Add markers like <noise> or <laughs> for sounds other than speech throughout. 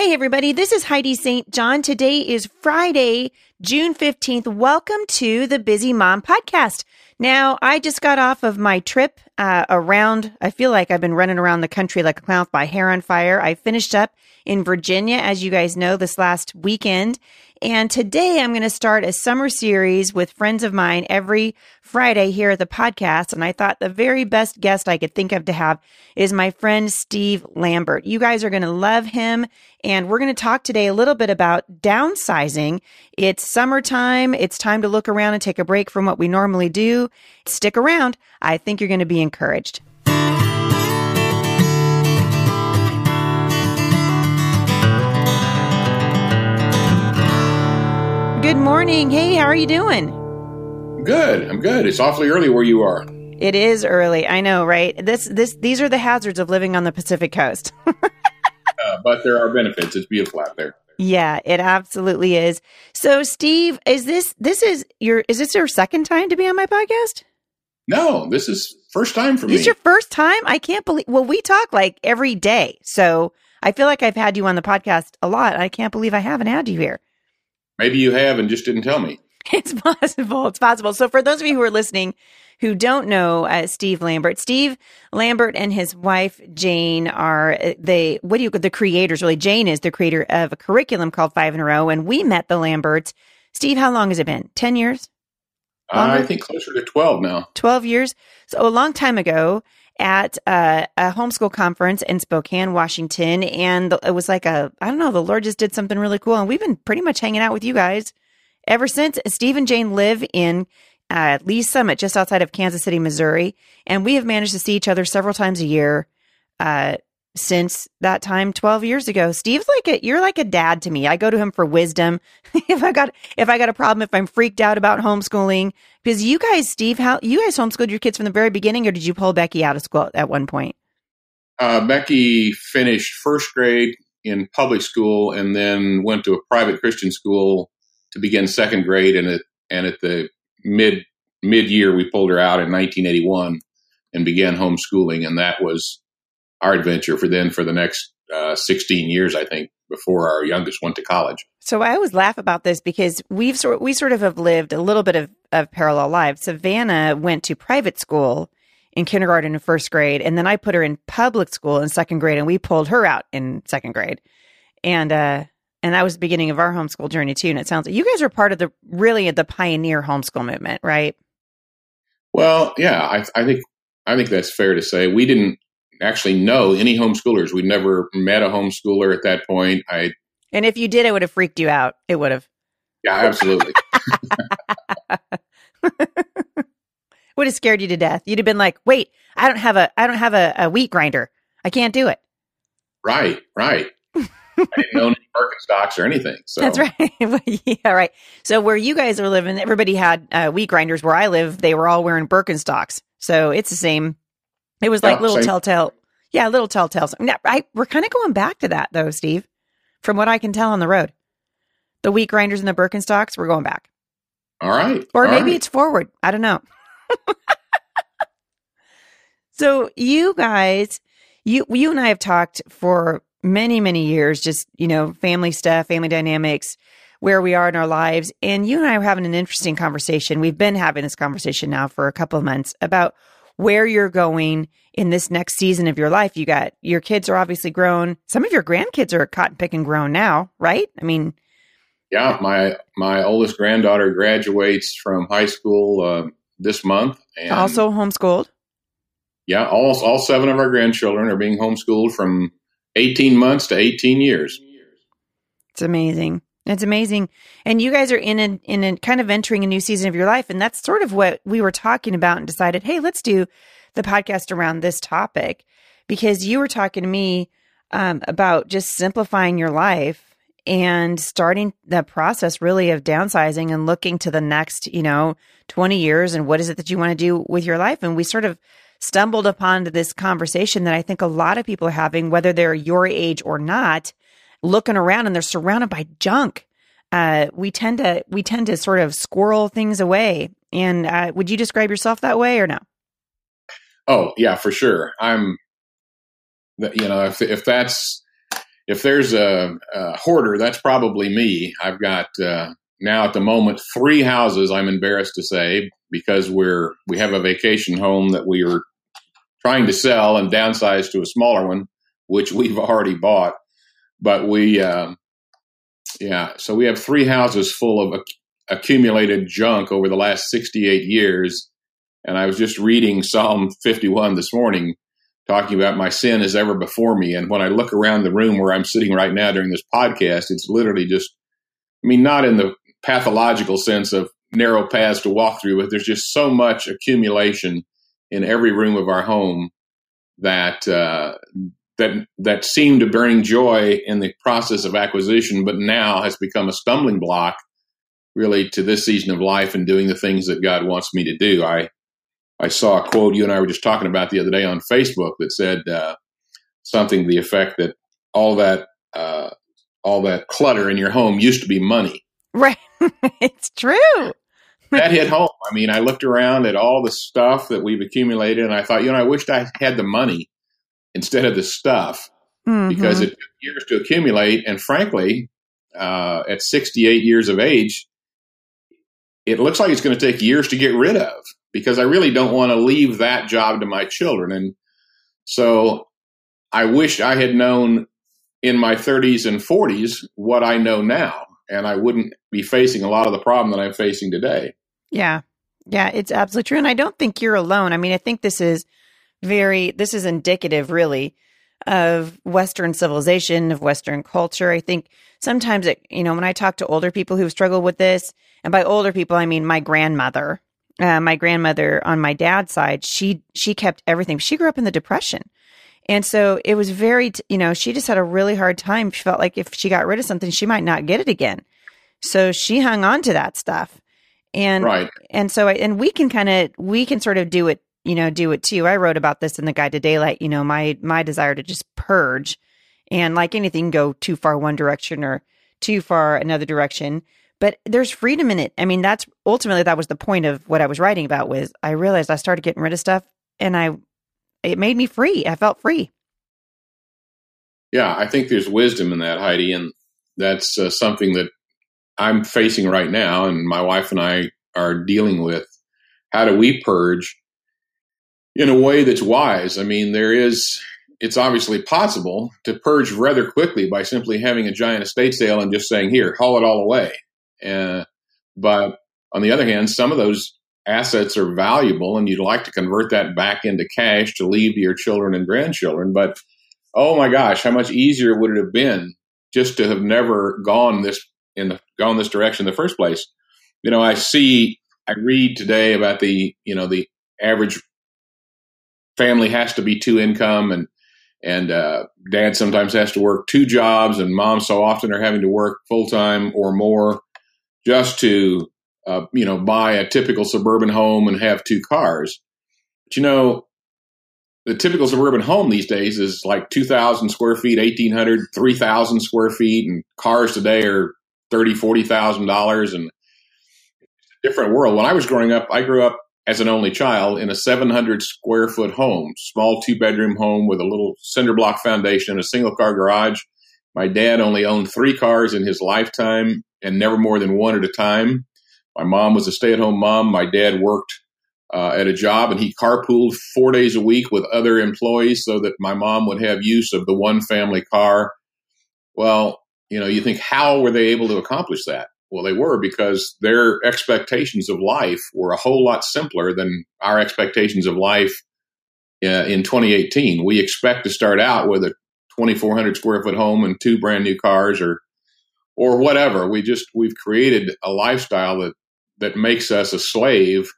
Hey, everybody, this is Heidi St. John. Today is Friday, June 15th. Welcome to the Busy Mom Podcast. Now, I just got off of my trip uh, around, I feel like I've been running around the country like a clown with my hair on fire. I finished up in Virginia, as you guys know, this last weekend. And today I'm going to start a summer series with friends of mine every Friday here at the podcast. And I thought the very best guest I could think of to have is my friend Steve Lambert. You guys are going to love him. And we're going to talk today a little bit about downsizing. It's summertime. It's time to look around and take a break from what we normally do. Stick around. I think you're going to be encouraged. Good morning. Hey, how are you doing? Good. I'm good. It's awfully early where you are. It is early. I know, right? This this these are the hazards of living on the Pacific Coast. <laughs> uh, but there are benefits. It's beautiful out there. Yeah, it absolutely is. So, Steve, is this this is your is this your second time to be on my podcast? No, this is first time for me. This your first time? I can't believe. Well, we talk like every day, so I feel like I've had you on the podcast a lot. I can't believe I haven't had you here. Maybe you have and just didn't tell me. <laughs> It's possible. It's possible. So, for those of you who are listening who don't know uh, Steve Lambert, Steve Lambert and his wife Jane are uh, they what do you the creators really? Jane is the creator of a curriculum called Five in a Row, and we met the Lamberts. Steve, how long has it been? Ten years? Uh, I think closer to twelve now. Twelve years. So a long time ago at uh, a homeschool conference in Spokane, Washington, and it was like a I don't know. The Lord just did something really cool, and we've been pretty much hanging out with you guys ever since. Steve and Jane live in uh, Lee's Summit, just outside of Kansas City, Missouri, and we have managed to see each other several times a year uh, since that time 12 years ago. Steve's like a you're like a dad to me. I go to him for wisdom <laughs> if I got if I got a problem, if I'm freaked out about homeschooling. Because you guys, Steve, how you guys homeschooled your kids from the very beginning, or did you pull Becky out of school at one point? Uh, Becky finished first grade in public school and then went to a private Christian school to begin second grade. And at and at the mid mid year, we pulled her out in 1981 and began homeschooling, and that was our adventure for then for the next uh, 16 years, I think, before our youngest went to college. So I always laugh about this because we've sort we sort of have lived a little bit of, of parallel lives. Savannah went to private school in kindergarten and first grade, and then I put her in public school in second grade, and we pulled her out in second grade, and uh, and that was the beginning of our homeschool journey too. And it sounds like you guys are part of the really the pioneer homeschool movement, right? Well, yeah, I, I think I think that's fair to say. We didn't actually know any homeschoolers. We'd never met a homeschooler at that point. I and if you did, it would have freaked you out. It would have. Yeah, absolutely. <laughs> would have scared you to death. You'd have been like, "Wait, I don't have a I don't have a, a wheat grinder. I can't do it." Right, right. <laughs> I didn't own any Birkenstocks or anything. So that's right. <laughs> yeah, right. So where you guys are living, everybody had uh, wheat grinders. Where I live, they were all wearing Birkenstocks. So it's the same. It was like yeah, little same. telltale. Yeah, little telltales. Now, I, we're kind of going back to that though, Steve. From what I can tell on the road, the wheat grinders and the Birkenstocks, we're going back. All right. Or all maybe right. it's forward. I don't know. <laughs> so you guys, you you and I have talked for many, many years, just, you know, family stuff, family dynamics, where we are in our lives. And you and I are having an interesting conversation. We've been having this conversation now for a couple of months about where you're going in this next season of your life. You got your kids are obviously grown. Some of your grandkids are cotton picking grown now, right? I mean, yeah, my my oldest granddaughter graduates from high school uh, this month, and also homeschooled. Yeah, all all seven of our grandchildren are being homeschooled from 18 months to 18 years. It's amazing. It's amazing. And you guys are in a, in a kind of entering a new season of your life. And that's sort of what we were talking about and decided, hey, let's do the podcast around this topic because you were talking to me um, about just simplifying your life and starting the process really of downsizing and looking to the next, you know, 20 years and what is it that you want to do with your life. And we sort of stumbled upon this conversation that I think a lot of people are having, whether they're your age or not, looking around and they're surrounded by junk. Uh, we tend to we tend to sort of squirrel things away. And uh, would you describe yourself that way or no? Oh yeah, for sure. I'm, you know, if if that's if there's a, a hoarder, that's probably me. I've got uh, now at the moment three houses. I'm embarrassed to say because we're we have a vacation home that we are trying to sell and downsize to a smaller one, which we've already bought. But we, uh, yeah, so we have three houses full of ac- accumulated junk over the last 68 years. And I was just reading <laughs> Psalm 51 this morning, talking about my sin is ever before me. And when I look around the room where I'm sitting right now during this podcast, it's literally just, I mean, not in the pathological sense of narrow paths to walk through, but there's just so much accumulation in every room of our home that uh, that that seemed to bring joy in the process of acquisition, but now has become a stumbling block, really, to this season of life and doing the things that God wants me to do. I I saw a quote you and I were just talking about the other day on Facebook that said uh, something to the effect that all that uh, all that clutter in your home used to be money. Right, <laughs> it's true that hit <laughs> home. I mean, I looked around at all the stuff that we've accumulated, and I thought, you know, I wished I had the money instead of the stuff mm-hmm. because it took years to accumulate. And frankly, uh, at 68 years of age, it looks like it's going to take years to get rid of because I really don't want to leave that job to my children. And so I wish I had known in my 30s and 40s what I know now, and I wouldn't be facing a lot of the problem that I'm facing today. Yeah. Yeah, it's absolutely true. And I don't think you're alone. I mean, I think this is very, this is indicative really of Western civilization, of Western culture. I think sometimes it, you know, when I talk to older people who've struggled with this, and by older people, I mean my grandmother, uh, my grandmother on my dad's side, she, she kept everything. She grew up in the depression. And so it was very, you know, she just had a really hard time. She felt like if she got rid of something, she might not get it again. So she hung on to that stuff and right. and so and we can kind of we can sort of do it you know do it too. I wrote about this in the guide to daylight you know my my desire to just purge and like anything go too far one direction or too far another direction. But there's freedom in it. I mean that's ultimately that was the point of what i was writing about was i realized i started getting rid of stuff and i it made me free. I felt free. Yeah i think there's wisdom in that heidi and that's uh, something that I'm facing right now, and my wife and I are dealing with. How do we purge in a way that's wise? I mean, there is, it's obviously possible to purge rather quickly by simply having a giant estate sale and just saying, here, haul it all away. Uh, but on the other hand, some of those assets are valuable and you'd like to convert that back into cash to leave to your children and grandchildren. But oh my gosh, how much easier would it have been just to have never gone this in the gone this direction in the first place. You know, I see, I read today about the, you know, the average family has to be two income and and uh, dad sometimes has to work two jobs and mom so often are having to work full time or more just to uh, you know buy a typical suburban home and have two cars but you know the typical suburban home these days is like 2000 square feet 1800 3000 square feet and cars today are thirty, forty thousand dollars, and different world. When I was growing up, I grew up as an only child in a 700 square foot home, small two bedroom home with a little cinder block foundation, and a single car garage. My dad only owned three cars in his lifetime and never more than one at a time. My mom was a stay at home mom. My dad worked uh, at a job and he carpooled four days a week with other employees so that my mom would have use of the one family car. Well, you know, you think, how were they able to accomplish that? Well, they were because their expectations of life were a whole lot simpler than our expectations of life uh, in 2018. We expect to start out with a 2,400 square foot home and two brand new cars, or or whatever. We just we've created a lifestyle that that makes us a slave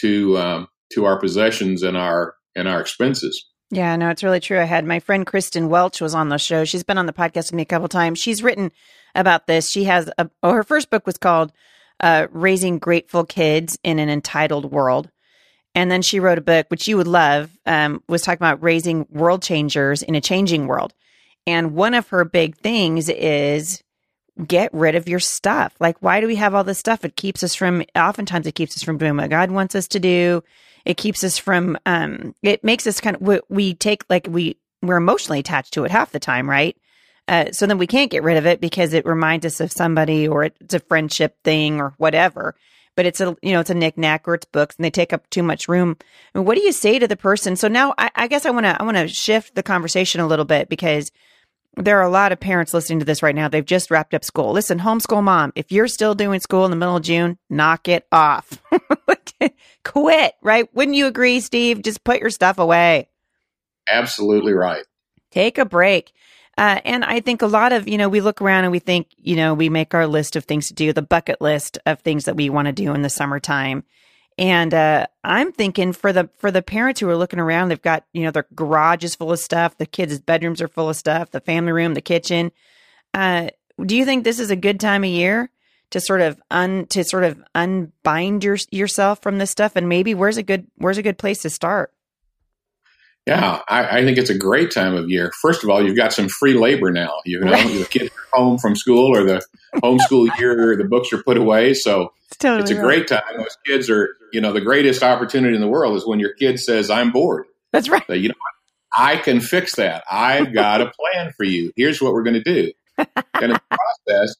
to um, to our possessions and our and our expenses. Yeah, no, it's really true. I had my friend Kristen Welch was on the show. She's been on the podcast with me a couple times. She's written about this. She has a oh, her first book was called uh, "Raising Grateful Kids in an Entitled World," and then she wrote a book which you would love. Um, was talking about raising world changers in a changing world. And one of her big things is get rid of your stuff. Like, why do we have all this stuff? It keeps us from, oftentimes, it keeps us from doing what God wants us to do. It keeps us from, um, it makes us kind of, we, we take, like, we, we're emotionally attached to it half the time, right? Uh, so then we can't get rid of it because it reminds us of somebody or it's a friendship thing or whatever. But it's a you know it's a knickknack or it's books and they take up too much room. I mean, what do you say to the person? So now I, I guess I want to I want to shift the conversation a little bit because there are a lot of parents listening to this right now. They've just wrapped up school. Listen, homeschool mom, if you're still doing school in the middle of June, knock it off. <laughs> Quit, right? Wouldn't you agree, Steve? Just put your stuff away. Absolutely right. Take a break. Uh, and I think a lot of, you know, we look around and we think, you know, we make our list of things to do, the bucket list of things that we want to do in the summertime. And uh, I'm thinking for the for the parents who are looking around, they've got you know their garage is full of stuff, the kids' bedrooms are full of stuff, the family room, the kitchen. Uh, do you think this is a good time of year to sort of un to sort of unbind your, yourself from this stuff? And maybe where's a good where's a good place to start? Yeah, I, I, think it's a great time of year. First of all, you've got some free labor now. You know, right. the kids are home from school or the homeschool <laughs> year, the books are put away. So it's, totally it's a right. great time. Those kids are, you know, the greatest opportunity in the world is when your kid says, I'm bored. That's right. So, you know, I can fix that. I've got a plan for you. Here's what we're going to do. and in the process,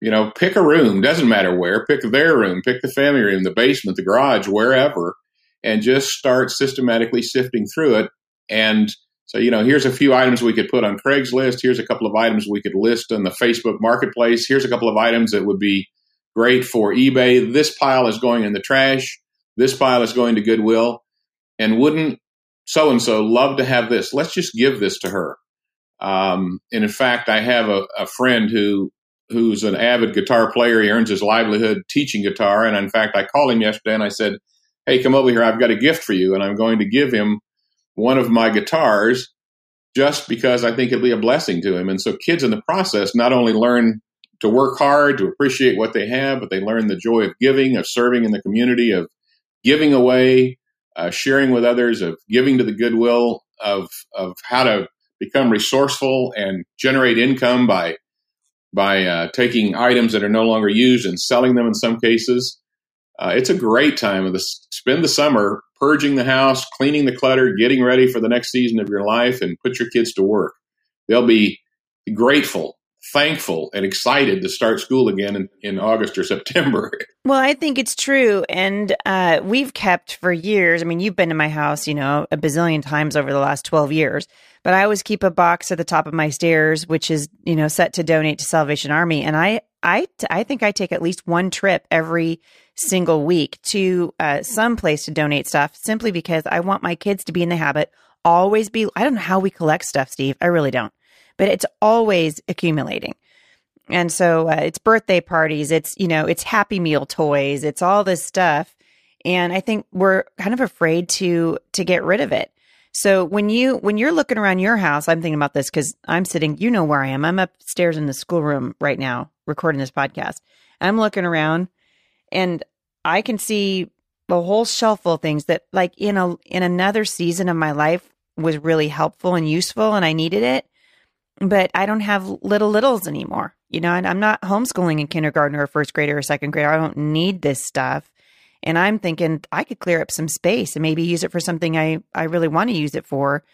you know, pick a room, doesn't matter where, pick their room, pick the family room, the basement, the garage, wherever and just start systematically sifting through it. And so, you know, here's a few items we could put on Craigslist. Here's a couple of items we could list on the Facebook marketplace. Here's a couple of items that would be great for eBay. This pile is going in the trash. This pile is going to Goodwill. And wouldn't so and so love to have this? Let's just give this to her. Um, and in fact, I have a, a friend who who's an avid guitar player. He earns his livelihood teaching guitar. And in fact, I called him yesterday and I said, hey, come over here. I've got a gift for you. And I'm going to give him one of my guitars just because I think it'll be a blessing to him. And so kids in the process not only learn to work hard, to appreciate what they have, but they learn the joy of giving, of serving in the community, of giving away, uh, sharing with others, of giving to the goodwill, of, of how to become resourceful and generate income by by uh, taking items that are no longer used and selling them in some cases uh, it's a great time of the spend the summer purging the house, cleaning the clutter, getting ready for the next season of your life, and put your kids to work. They'll be grateful, thankful, and excited to start school again in, in August or <laughs> September. Well, I think it's true, and uh, we've kept for years. I mean, you've been to my house, you know, a bazillion times over the last twelve years. But I always keep a box at the top of my stairs, which is, you know, set to donate to Salvation Army, and I I, I think I take at least one trip every single week to uh, some place to donate stuff simply because I want my kids to be in the habit, always be, I don't know how we collect stuff, Steve. I really don't, but it's always accumulating. And so uh, it's birthday parties, it's, you know, it's happy meal toys, it's all this stuff. And I think we're kind of afraid to, to get rid of it. So when you when you're looking around your house, I'm thinking about this because I'm sitting, you know where I am. I'm upstairs in the schoolroom right now, recording this podcast. I'm looking around and I can see a whole shelf full of things that like in a in another season of my life was really helpful and useful and I needed it. But I don't have little littles anymore. You know, and I'm not homeschooling in kindergarten or first grade or second grade. I don't need this stuff. And I'm thinking I could clear up some space and maybe use it for something I, I really want to use it for.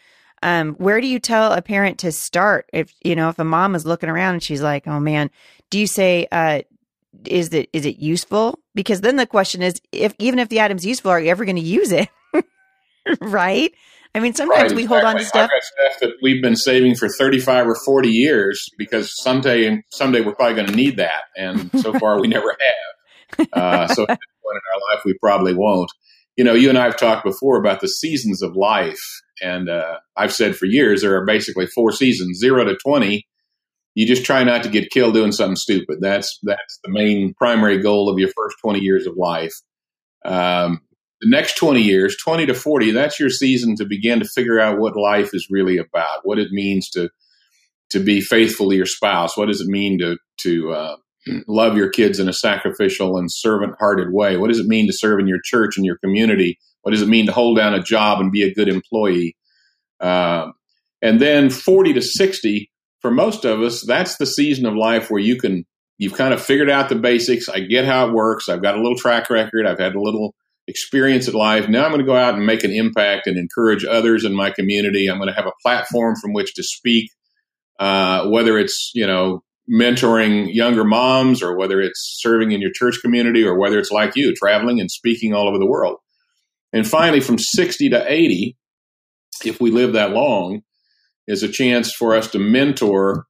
Um, where do you tell a parent to start? If, you know, if a mom is looking around and she's like, oh man, do you say, uh, is it, is it useful? Because then the question is, if, even if the item's useful, are you ever going to use it? <laughs> right? I mean, sometimes right, we exactly. hold on to stuff. stuff that we've been saving for 35 or 40 years because someday, someday we're probably going to need that. And so far we never have. Uh, so <laughs> point in our life we probably won't. You know, you and I have talked before about the seasons of life, and uh, I've said for years there are basically four seasons: zero to twenty you just try not to get killed doing something stupid. That's that's the main primary goal of your first 20 years of life. Um, the next 20 years, 20 to 40, that's your season to begin to figure out what life is really about, what it means to to be faithful to your spouse, what does it mean to to uh, love your kids in a sacrificial and servant-hearted way, what does it mean to serve in your church and your community, what does it mean to hold down a job and be a good employee, uh, and then 40 to 60, for most of us, that's the season of life where you can you've kind of figured out the basics. I get how it works. I've got a little track record. I've had a little experience at life. Now I'm going to go out and make an impact and encourage others in my community. I'm going to have a platform from which to speak, uh, whether it's, you know, mentoring younger moms or whether it's serving in your church community or whether it's like you, traveling and speaking all over the world. And finally, from 60 to 80, if we live that long, is a chance for us to mentor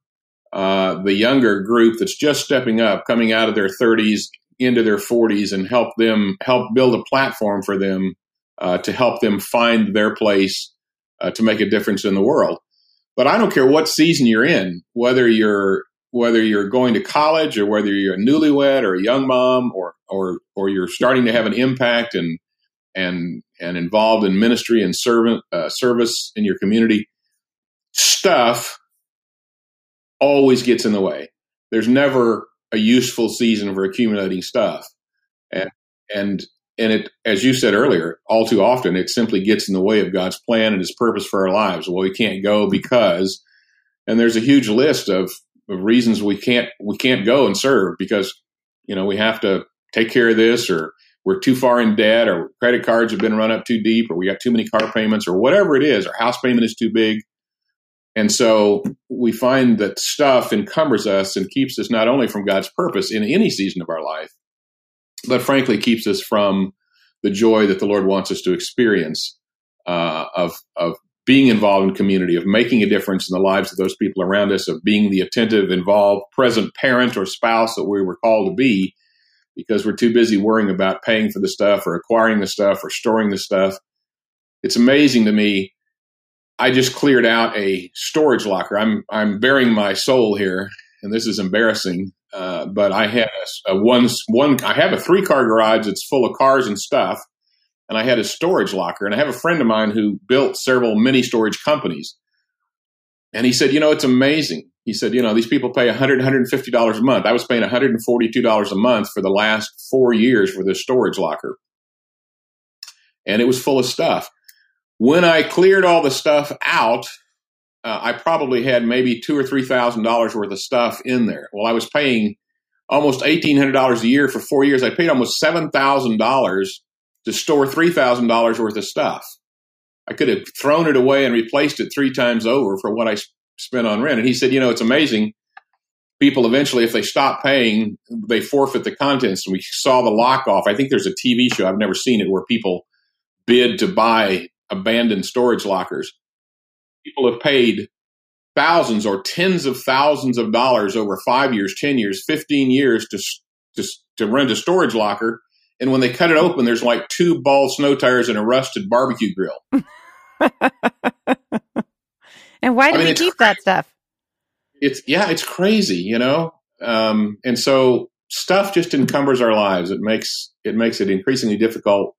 uh, the younger group that's just stepping up, coming out of their 30s into their 40s, and help them help build a platform for them uh, to help them find their place uh, to make a difference in the world. But I don't care what season you're in, whether you're whether you're going to college or whether you're a newlywed or a young mom or or or you're starting to have an impact and and and involved in ministry and servant uh, service in your community, stuff always gets in the way. There's never a useful season for accumulating stuff. And, and, and it, as you said earlier, all too often it simply gets in the way of God's plan and his purpose for our lives. Well, we can't go because, and there's a huge list of, of reasons we can't, we can't go and serve because, you know, we have to take care of this or we're too far in debt or credit cards have been run up too deep or we got too many car payments or whatever it is, our house payment is too big. And so we find that stuff encumbers us and keeps us not only from God's purpose in any season of our life, but frankly keeps us from the joy that the Lord wants us to experience uh, of of being involved in community, of making a difference in the lives of those people around us, of being the attentive, involved, present parent or spouse that we were called to be, because we're too busy worrying about paying for the stuff or acquiring the stuff or storing the stuff. It's amazing to me I just cleared out a storage locker. I'm I'm baring my soul here, and this is embarrassing. Uh, but I had a, a one one. I have a three car garage that's full of cars and stuff, and I had a storage locker. And I have a friend of mine who built several mini storage companies, and he said, you know, it's amazing. He said, you know, these people pay 100 150 dollars a month. I was paying 142 dollars a month for the last four years for this storage locker, and it was full of stuff when I cleared all the stuff out, uh, I probably had maybe two or three thousand dollars worth of stuff in there. Well, I was paying almost eighteen hundred dollars a year for four years. I paid almost seven thousand dollars to store three thousand dollars worth of stuff. I could have thrown it away and replaced it three times over for what I spent on rent. And he said, you know, it's amazing. People eventually, if they stop paying, they forfeit the contents. And we saw the lock off. I think there's a TV show. I've never seen it where people bid to buy abandoned storage lockers. People have paid thousands or tens of thousands of dollars over five years, 10 years, 15 years to, to, to rent a storage locker. And when they cut it open, there's like two bald snow tires and a rusted barbecue grill. <laughs> and why do I mean, we keep that stuff? It's, yeah, it's crazy, you know? Um, and so stuff just encumbers our lives. It makes, it makes it increasingly difficult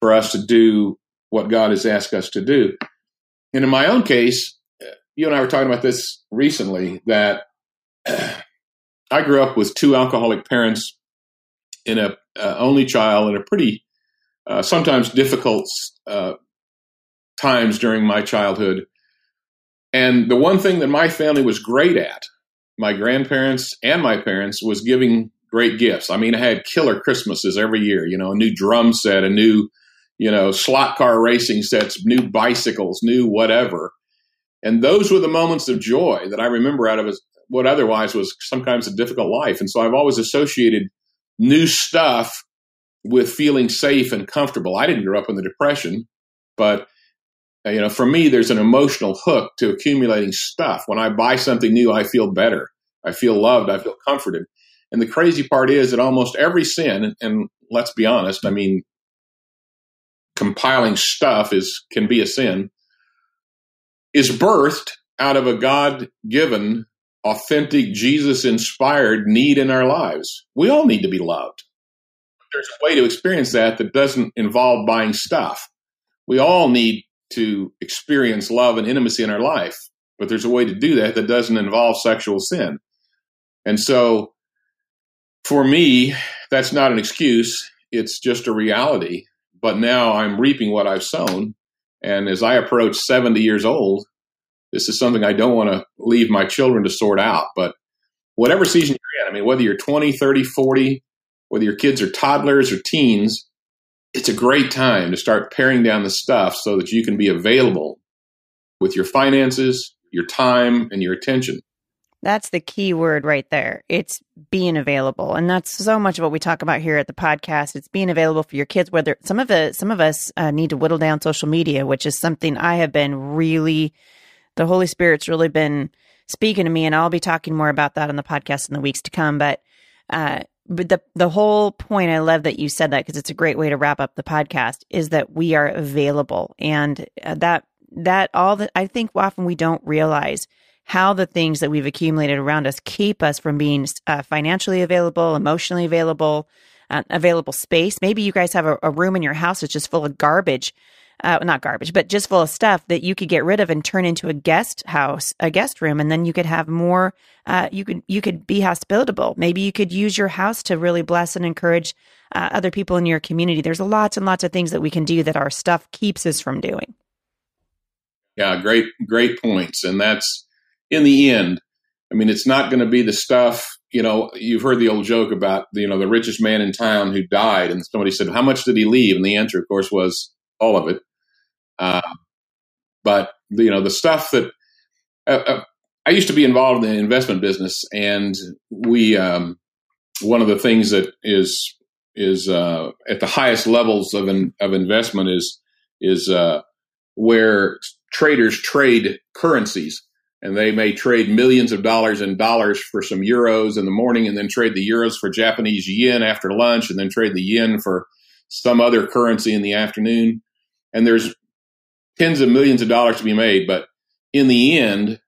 for us to do what God has asked us to do. And in my own case, you and I were talking about this recently that <clears throat> I grew up with two alcoholic parents in a uh, only child in a pretty uh, sometimes difficult uh, times during my childhood. And the one thing that my family was great at, my grandparents and my parents, was giving great gifts. I mean, I had killer Christmases every year, you know, a new drum set, a new you know, slot car racing sets, new bicycles, new whatever. And those were the moments of joy that I remember out of what otherwise was sometimes a difficult life. And so I've always associated new stuff with feeling safe and comfortable. I didn't grow up in the Depression, but uh, you know, for me, there's an emotional hook to accumulating stuff. When I buy something new, I feel better. I feel loved. I feel comforted. And the crazy part is that almost every sin, and let's be honest, I mean, compiling stuff is can be a sin is birthed out of a God given authentic, Jesus inspired need in our lives. We all need to be loved. There's a way to experience that that doesn't involve buying stuff. We all need to experience love and intimacy in our life, but there's a way to do that that doesn't involve sexual sin. And so for me, that's not an excuse. It's just a reality. But now I'm reaping what I've sown. And as I approach 70 years old, this is something I don't want to leave my children to sort out. But whatever season you're in, I mean, whether you're 20, 30, 40, whether your kids are toddlers or teens, it's a great time to start paring down the stuff so that you can be available with your finances, your time, and your attention. That's the key word right there. It's being available. And that's so much of what we talk about here at the podcast. It's being available for your kids, whether some of it, some of us uh, need to whittle down social media, which is something I have been really, the Holy Spirit's really been speaking to me. And I'll be talking more about that on the podcast in the weeks to come. But, uh, but the the whole point I love that you said that because it's a great way to wrap up the podcast is that we are available and uh, that that all that I think often we don't realize how the things that we've accumulated around us keep us from being uh, financially available, emotionally available, uh, available space. Maybe you guys have a, a, room in your house that's just full of garbage, uh, not garbage, but just full of stuff that you could get rid of and turn into a guest house, a guest room, and then you could have more. Uh, you could you could be hospitable. Maybe you could use your house to really bless and encourage uh, other people in your community. There's lots and lots of things that we can do that our stuff keeps us from doing. Yeah, great great points, and that's in the end, I mean, it's not going to be the stuff. You know, you've heard the old joke about you know the richest man in town who died, and somebody said, "How much did he leave?" And the answer, of course, was all of it. Uh, but you know, the stuff that uh, uh, I used to be involved in the investment business, and we um, one of the things that is is uh, at the highest levels of an, of investment is is uh, where traders trade currencies and they may trade millions of dollars in dollars for some euros in the morning and then trade the euros for Japanese yen after lunch and then trade the yen for some other currency in the afternoon. And there's tens of millions of dollars to be made. But in the end,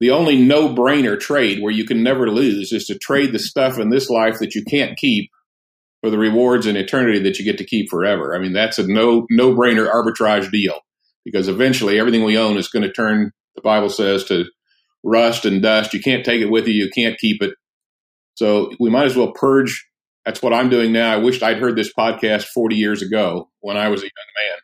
the only no brainer trade where you can never lose is to trade the stuff in this life that you can't keep for the rewards in eternity that you get to keep forever. I mean, that's a no no brainer arbitrage deal because eventually everything we own is going to turn the Bible says to rust and dust. You can't take it with you. You can't keep it. So we might as well purge. That's what I'm doing now. I wished I'd heard this podcast 40 years ago when I was a young man.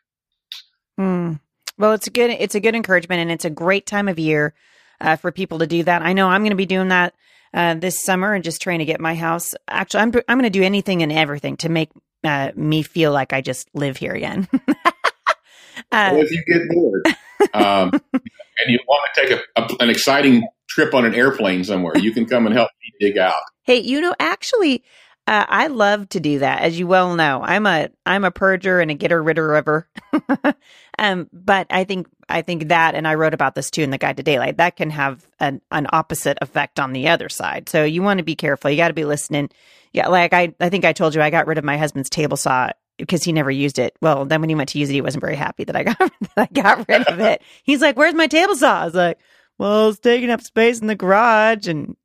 Hmm. Well, it's a good it's a good encouragement, and it's a great time of year uh, for people to do that. I know I'm going to be doing that uh, this summer and just trying to get my house. Actually, I'm I'm going to do anything and everything to make uh, me feel like I just live here again. <laughs> well, if you get bored, um, and you want to take a, a, an exciting trip on an airplane somewhere, you can come and help me dig out. Hey, you know, actually, uh, I love to do that, as you well know. I'm a I'm a purger and a getter ridder ever. <laughs> um, but I think I think that, and I wrote about this too in the Guide to Daylight. That can have an an opposite effect on the other side. So you want to be careful. You got to be listening. Yeah, like I I think I told you I got rid of my husband's table saw because he never used it. Well, then when he went to use it, he wasn't very happy that I got <laughs> that I got rid of it. <laughs> He's like, "Where's my table saw?" I was like, "Well, it's taking up space in the garage," and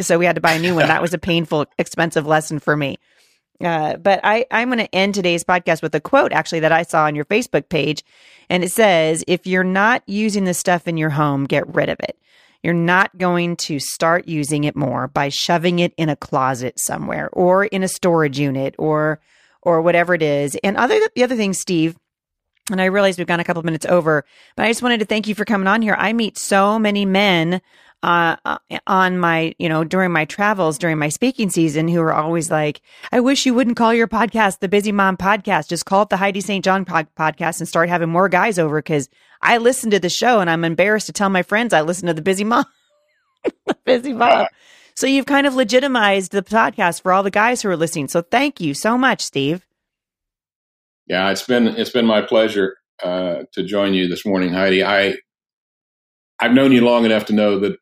so we had to buy a new one. That was a painful, expensive lesson for me. Uh, but I, I'm going to end today's podcast with a quote actually that I saw on your Facebook page. And it says, if you're not using the stuff in your home, get rid of it. You're not going to start using it more by shoving it in a closet somewhere or in a storage unit or or whatever it is. And other the other thing, Steve, and I realize we've gone a couple minutes over, but I just wanted to thank you for coming on here. I meet so many men uh, on my, you know, during my travels, during my speaking season, who are always like, I wish you wouldn't call your podcast the Busy Mom Podcast. Just call it the Heidi St. John pod- Podcast and start having more guys over because I listen to the show and I'm embarrassed to tell my friends I listen to the Busy Mom. <laughs> busy Mom. So you've kind of legitimized the podcast for all the guys who are listening. So thank you so much, Steve. Yeah, it's been it's been my pleasure uh, to join you this morning, Heidi. I I've known you long enough to know that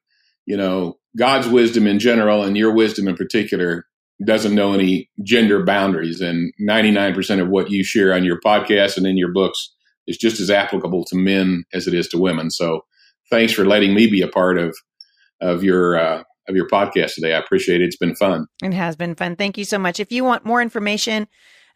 you know God's wisdom in general and your wisdom in particular doesn't know any gender boundaries, and ninety nine percent of what you share on your podcast and in your books is just as applicable to men as it is to women. So, thanks for letting me be a part of of your uh, of your podcast today. I appreciate it. It's been fun. It has been fun. Thank you so much. If you want more information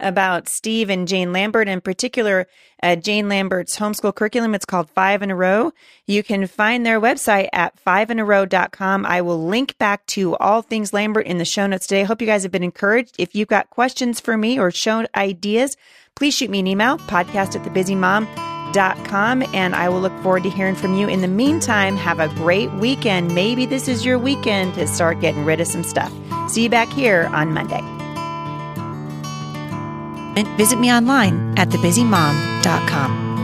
about Steve and Jane Lambert, in particular, uh, Jane Lambert's homeschool curriculum, it's called Five in a Row. You can find their website at fiveinarow.com. I will link back to all things Lambert in the show notes today. I hope you guys have been encouraged. If you've got questions for me or show ideas, please shoot me an email, podcast at thebusymom.com, and I will look forward to hearing from you. In the meantime, have a great weekend. Maybe this is your weekend to start getting rid of some stuff. See you back here on Monday. Visit me online at thebusymom.com.